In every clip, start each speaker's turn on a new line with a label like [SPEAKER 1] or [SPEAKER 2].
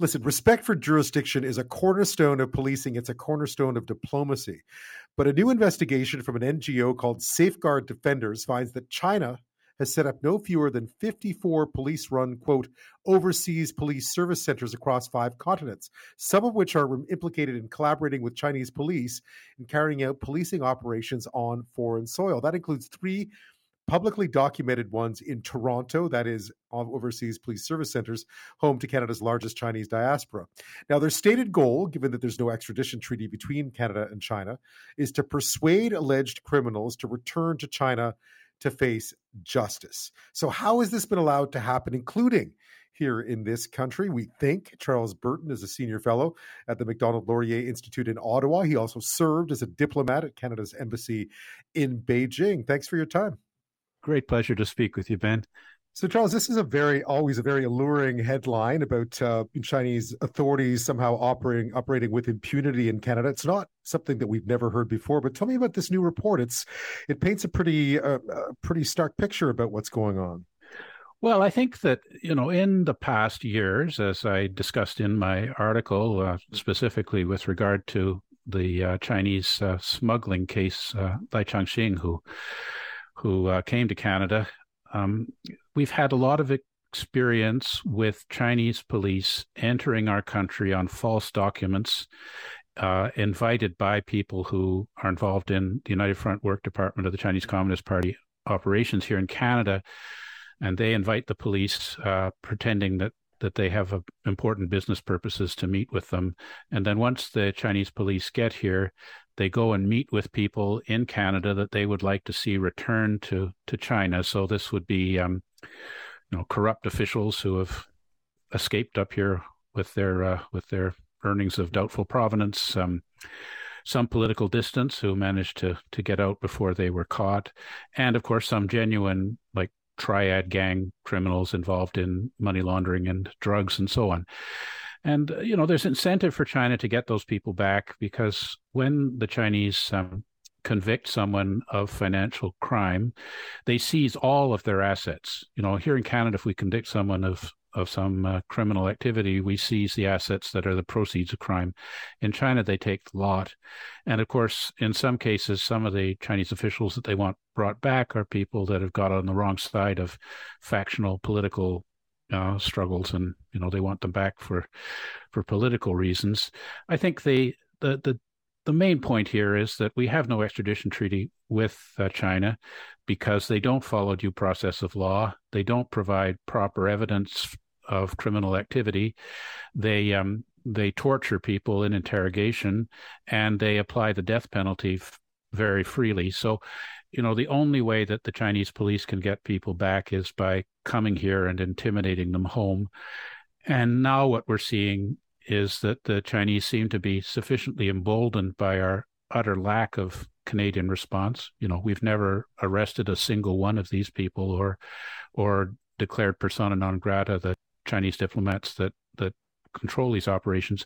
[SPEAKER 1] Listen, respect for jurisdiction is a cornerstone of policing. It's a cornerstone of diplomacy. But a new investigation from an NGO called Safeguard Defenders finds that China has set up no fewer than 54 police run, quote, overseas police service centers across five continents, some of which are implicated in collaborating with Chinese police in carrying out policing operations on foreign soil. That includes three publicly documented ones in Toronto, that is overseas police service centers, home to Canada's largest Chinese diaspora. Now, their stated goal, given that there's no extradition treaty between Canada and China, is to persuade alleged criminals to return to China to face justice. So, how has this been allowed to happen, including here in this country. We think Charles Burton is a senior fellow at the Macdonald Laurier Institute in Ottawa. He also served as a diplomat at Canada's embassy in Beijing. Thanks for your time.
[SPEAKER 2] Great pleasure to speak with you, Ben.
[SPEAKER 1] So, Charles, this is a very always a very alluring headline about uh, Chinese authorities somehow operating operating with impunity in Canada. It's not something that we've never heard before. But tell me about this new report. It's it paints a pretty uh, pretty stark picture about what's going on.
[SPEAKER 2] Well, I think that you know in the past years, as I discussed in my article, uh, specifically with regard to the uh, Chinese uh, smuggling case, uh, Lai Changxing, who who uh, came to Canada. Um, we've had a lot of experience with Chinese police entering our country on false documents, uh, invited by people who are involved in the United Front Work Department of the Chinese Communist Party operations here in Canada, and they invite the police, uh, pretending that that they have important business purposes to meet with them. And then once the Chinese police get here, they go and meet with people in Canada that they would like to see return to to China. So this would be, um, you know, corrupt officials who have escaped up here with their uh, with their earnings of doubtful provenance. Um, some political distance who managed to to get out before they were caught, and of course some genuine like triad gang criminals involved in money laundering and drugs and so on. And, uh, you know, there's incentive for China to get those people back because when the Chinese um, convict someone of financial crime, they seize all of their assets. You know, here in Canada, if we convict someone of of some uh, criminal activity, we seize the assets that are the proceeds of crime. In China, they take the lot. And of course, in some cases, some of the Chinese officials that they want brought back are people that have got on the wrong side of factional political uh, struggles, and you know they want them back for for political reasons. I think they the the the main point here is that we have no extradition treaty with uh, China because they don't follow due process of law. They don't provide proper evidence of criminal activity. They um, they torture people in interrogation, and they apply the death penalty f- very freely. So you know, the only way that the Chinese police can get people back is by coming here and intimidating them home. And now what we're seeing is that the Chinese seem to be sufficiently emboldened by our utter lack of Canadian response. You know, we've never arrested a single one of these people or or declared persona non grata the Chinese diplomats that that control these operations.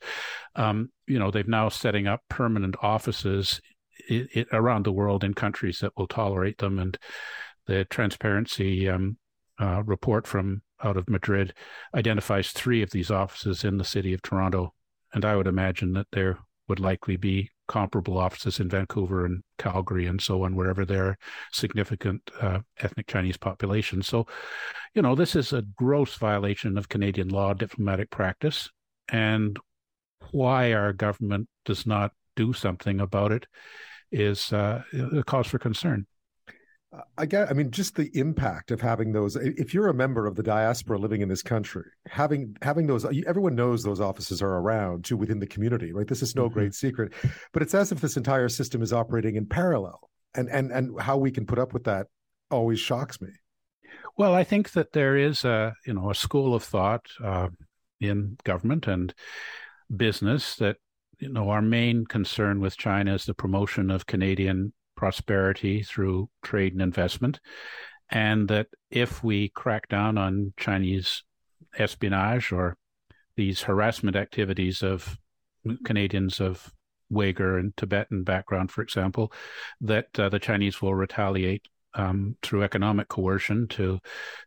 [SPEAKER 2] Um, you know, they've now setting up permanent offices it, it, around the world in countries that will tolerate them. And the transparency um, uh, report from out of Madrid identifies three of these offices in the city of Toronto. And I would imagine that there would likely be comparable offices in Vancouver and Calgary and so on, wherever there are significant uh, ethnic Chinese populations. So, you know, this is a gross violation of Canadian law, diplomatic practice, and why our government does not do something about it is uh, a cause for concern.
[SPEAKER 1] I get. I mean, just the impact of having those. If you're a member of the diaspora living in this country, having having those, everyone knows those offices are around too within the community, right? This is no mm-hmm. great secret, but it's as if this entire system is operating in parallel, and and and how we can put up with that always shocks me.
[SPEAKER 2] Well, I think that there is a you know a school of thought uh, in government and business that you know, our main concern with China is the promotion of Canadian prosperity through trade and investment. And that if we crack down on Chinese espionage or these harassment activities of Canadians of Uyghur and Tibetan background, for example, that uh, the Chinese will retaliate um, through economic coercion to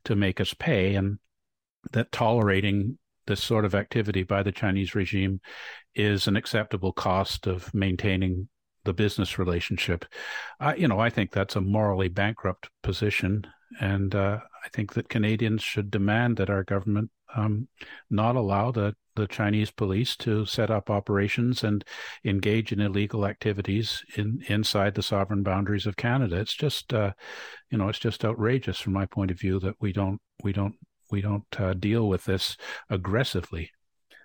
[SPEAKER 2] to make us pay, and that tolerating this sort of activity by the Chinese regime is an acceptable cost of maintaining the business relationship. I, you know, I think that's a morally bankrupt position, and uh, I think that Canadians should demand that our government um, not allow the the Chinese police to set up operations and engage in illegal activities in inside the sovereign boundaries of Canada. It's just, uh, you know, it's just outrageous from my point of view that we don't we don't we don't uh, deal with this aggressively.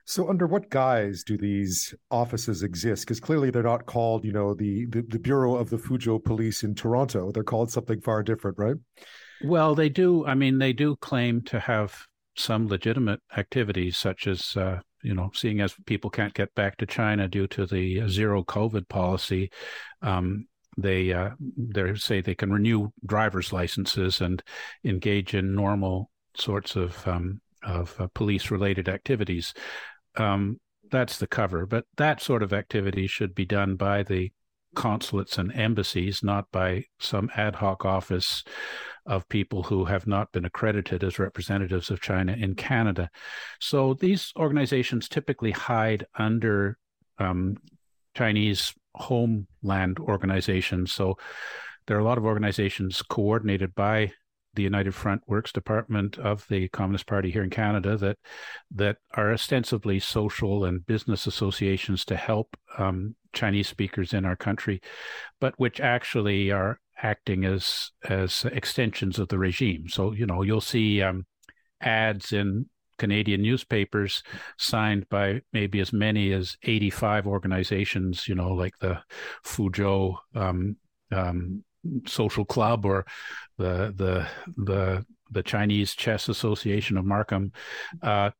[SPEAKER 1] So, under what guise do these offices exist? Because clearly they're not called, you know, the, the, the Bureau of the Fuzhou Police in Toronto. They're called something far different, right?
[SPEAKER 2] Well, they do. I mean, they do claim to have some legitimate activities, such as, uh, you know, seeing as people can't get back to China due to the zero COVID policy. Um, they uh, they say they can renew driver's licenses and engage in normal sorts of um, of uh, police related activities. Um, that's the cover, but that sort of activity should be done by the consulates and embassies, not by some ad hoc office of people who have not been accredited as representatives of China in Canada. So these organizations typically hide under um, Chinese homeland organizations. So there are a lot of organizations coordinated by the United Front Works Department of the Communist Party here in Canada that that are ostensibly social and business associations to help um, Chinese speakers in our country, but which actually are acting as as extensions of the regime. So you know you'll see um, ads in Canadian newspapers signed by maybe as many as 85 organizations, you know, like the Fuzhou um, um, social club or the the the the Chinese Chess Association of Markham, uh,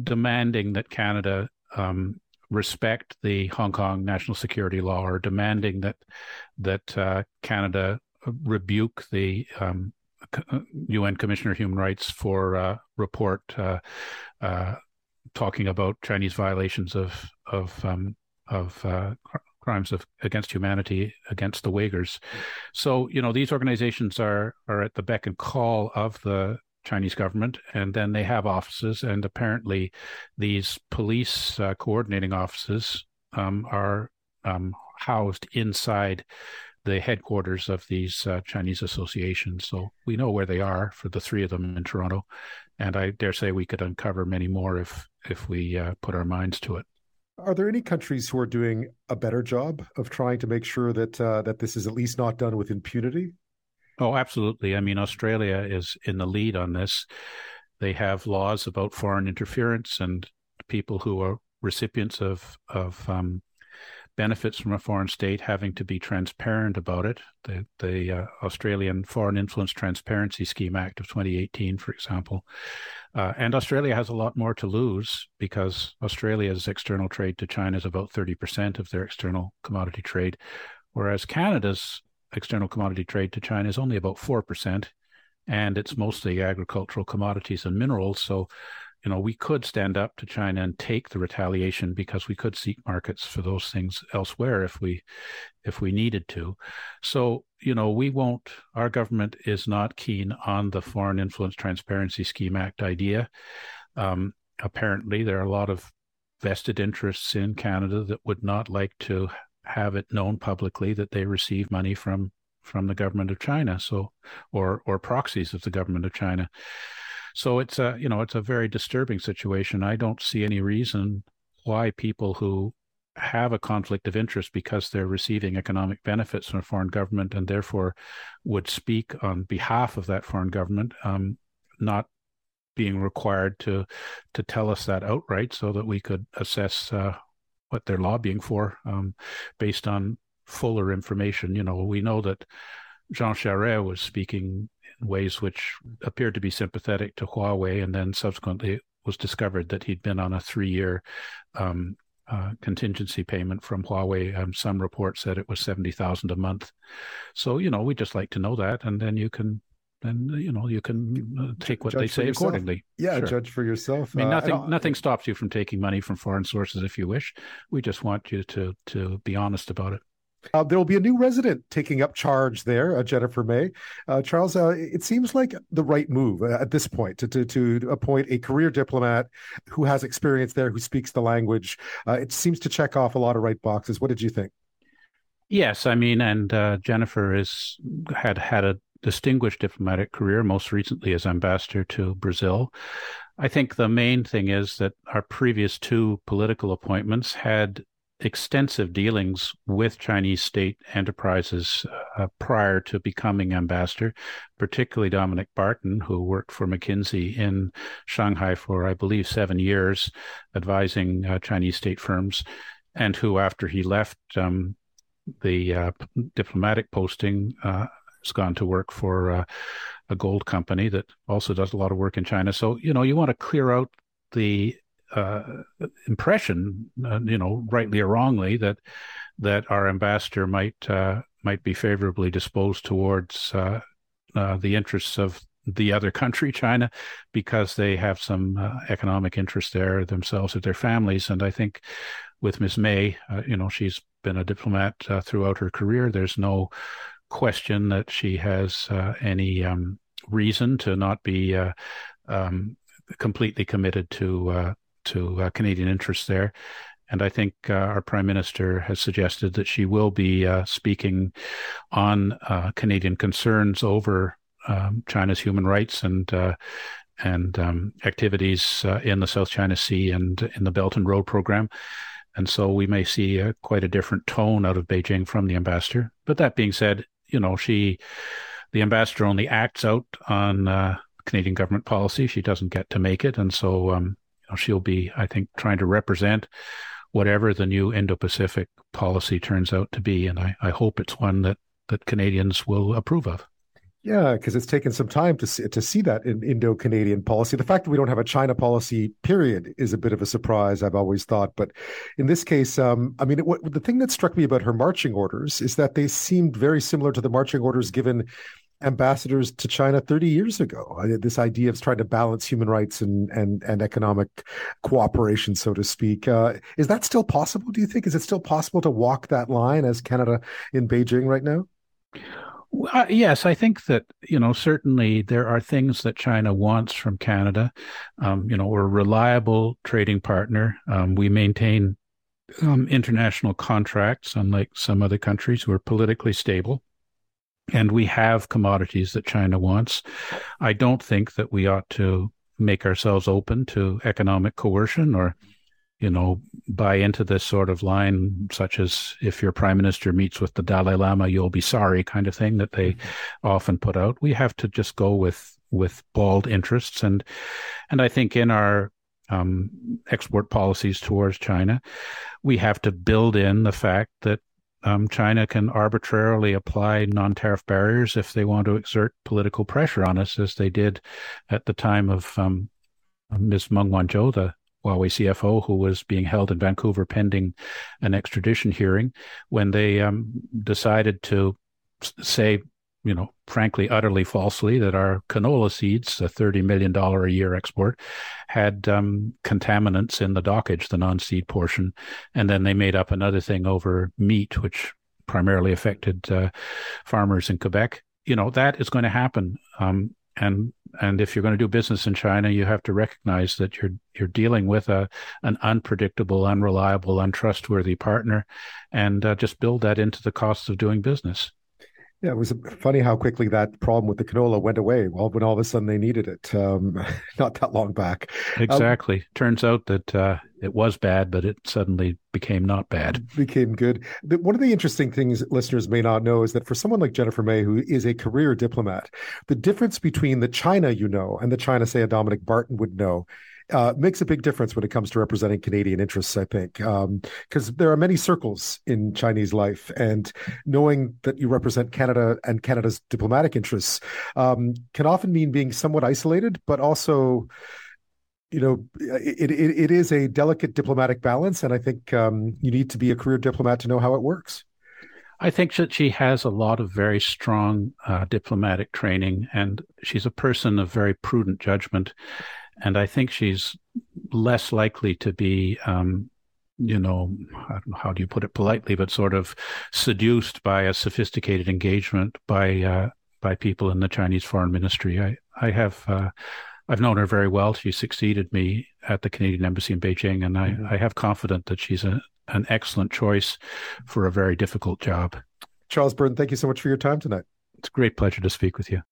[SPEAKER 2] demanding that Canada um, respect the Hong Kong national security law, or demanding that that uh, Canada rebuke the um, UN Commissioner of Human Rights for uh, report uh, uh, talking about Chinese violations of of um, of uh, crimes of against humanity against the Uyghurs. So you know these organizations are are at the beck and call of the Chinese government, and then they have offices, and apparently these police uh, coordinating offices um, are um, housed inside the headquarters of these uh, Chinese associations. So we know where they are for the three of them in Toronto, and I dare say we could uncover many more if if we uh, put our minds to it.
[SPEAKER 1] Are there any countries who are doing a better job of trying to make sure that uh, that this is at least not done with impunity?
[SPEAKER 2] Oh, absolutely. I mean, Australia is in the lead on this. They have laws about foreign interference and people who are recipients of of um, benefits from a foreign state having to be transparent about it. The, the uh, Australian Foreign Influence Transparency Scheme Act of 2018, for example. Uh, and Australia has a lot more to lose because Australia's external trade to China is about 30% of their external commodity trade, whereas Canada's external commodity trade to China is only about 4%. And it's mostly agricultural commodities and minerals. So you know, we could stand up to China and take the retaliation because we could seek markets for those things elsewhere if we if we needed to. So, you know, we won't our government is not keen on the Foreign Influence Transparency Scheme Act idea. Um, apparently there are a lot of vested interests in Canada that would not like to have it known publicly that they receive money from from the government of China so or or proxies of the government of China so it's a you know it's a very disturbing situation. I don't see any reason why people who have a conflict of interest because they're receiving economic benefits from a foreign government and therefore would speak on behalf of that foreign government, um, not being required to to tell us that outright so that we could assess uh, what they're lobbying for um, based on fuller information. You know, we know that Jean Charest was speaking in ways which appeared to be sympathetic to Huawei, and then subsequently it was discovered that he'd been on a three-year um, uh, contingency payment from Huawei. Um, some reports said it was seventy thousand a month. So you know, we just like to know that, and then you can. then you know you can uh, take what judge they say accordingly.
[SPEAKER 1] Yeah, sure. judge for yourself.
[SPEAKER 2] I mean, nothing uh, nothing stops you from taking money from foreign sources if you wish. We just want you to to be honest about it.
[SPEAKER 1] Uh, there will be a new resident taking up charge there, uh, Jennifer May. Uh, Charles, uh, it seems like the right move uh, at this point to, to, to, appoint a career diplomat who has experience there, who speaks the language. Uh, it seems to check off a lot of right boxes. What did you think?
[SPEAKER 2] Yes, I mean, and Jennifer is had had a distinguished diplomatic career, most recently as ambassador to Brazil. I think the main thing is that our previous two political appointments had extensive dealings with Chinese state enterprises uh, prior to becoming ambassador, particularly Dominic Barton, who worked for McKinsey in Shanghai for, I believe, seven years, advising uh, Chinese state firms, and who, after he left um, the uh, diplomatic posting, uh, has gone to work for uh, a gold company that also does a lot of work in China. So, you know, you want to clear out the uh, impression, uh, you know, rightly or wrongly, that that our ambassador might uh, might be favorably disposed towards uh, uh, the interests of the other country, China, because they have some uh, economic interest there themselves or their families. And I think with Ms. May, you know, she's been a diplomat throughout her career. There's no question that she has any um, reason to not be um, completely committed to to uh, Canadian interests there. And I think uh, our Prime Minister has suggested that she will be uh, speaking on uh, Canadian concerns over um, China's human rights and uh, and um, activities uh, in the South China Sea and in the Belt and Road program. And so we may see quite a different tone out of Beijing from the ambassador. But that being said, you know, she, the ambassador only acts out on Canadian government policy. She doesn't get to make it. And so um, know, she'll be, I think, trying to represent whatever the new Indo-Pacific policy turns out to be, and I, I hope it's one that that Canadians will approve of.
[SPEAKER 1] Yeah, because it's taken some time to see, to see that in Indo-Canadian policy. The fact that we don't have a China policy, period, is a bit of a surprise. I've always thought, but in this case, um, I mean, it, what, the thing that struck me about her marching orders is that they seemed very similar to the marching orders given ambassadors to China 30 years ago. This idea of trying to balance human rights and and, and economic cooperation, so to speak. Uh, is that still possible, do you think? Is it still possible to walk that line as Canada in Beijing right now?
[SPEAKER 2] Uh, yes, I think that you know certainly there are things that China wants from Canada. Um, you know, we're a reliable trading partner. Um, we maintain um, international contracts, unlike some other countries who are politically stable and we have commodities that China wants. I don't think that we ought to make ourselves open to economic coercion or you know buy into this sort of line such as if your prime minister meets with the dalai lama you'll be sorry kind of thing that they mm-hmm. often put out we have to just go with with bald interests and and i think in our um, export policies towards china we have to build in the fact that um, China can arbitrarily apply non tariff barriers if they want to exert political pressure on us, as they did at the time of um, Ms. Meng Wanzhou, the Huawei CFO, who was being held in Vancouver pending an extradition hearing, when they um, decided to say you know, frankly, utterly falsely, that our canola seeds, a $30 million a year export, had um, contaminants in the dockage, the non seed portion. And then they made up another thing over meat, which primarily affected uh, farmers in Quebec. You know, that is going to happen. Um, and and if you're going to do business in China, you have to recognize that you're you're dealing with a an unpredictable, unreliable, untrustworthy partner, and uh, just build that into the costs of doing business.
[SPEAKER 1] Yeah, it was funny how quickly that problem with the canola went away. Well, when all of a sudden they needed it, um, not that long back.
[SPEAKER 2] Exactly. Um, Turns out that uh, it was bad, but it suddenly became not bad.
[SPEAKER 1] Became good. One of the interesting things listeners may not know is that for someone like Jennifer May, who is a career diplomat, the difference between the China you know and the China, say, a Dominic Barton would know uh, makes a big difference when it comes to representing Canadian interests, I think, because um, there are many circles in Chinese life, and knowing that you represent Canada and Canada's diplomatic interests um, can often mean being somewhat isolated, but also you know, it, it, it is a delicate diplomatic balance, and I think um, you need to be a career diplomat to know how it works.
[SPEAKER 2] I think that she has a lot of very strong uh, diplomatic training, and she's a person of very prudent judgment and I think she's less likely to be um, you know, how do you put it politely, but sort of seduced by a sophisticated engagement by uh, by people in the Chinese foreign ministry. I I have uh, I've known her very well. She succeeded me at the Canadian Embassy in Beijing, and I, mm-hmm. I have confidence that she's a, an excellent choice for a very difficult job.
[SPEAKER 1] Charles Burton, thank you so much for your time tonight.
[SPEAKER 2] It's a great pleasure to speak with you.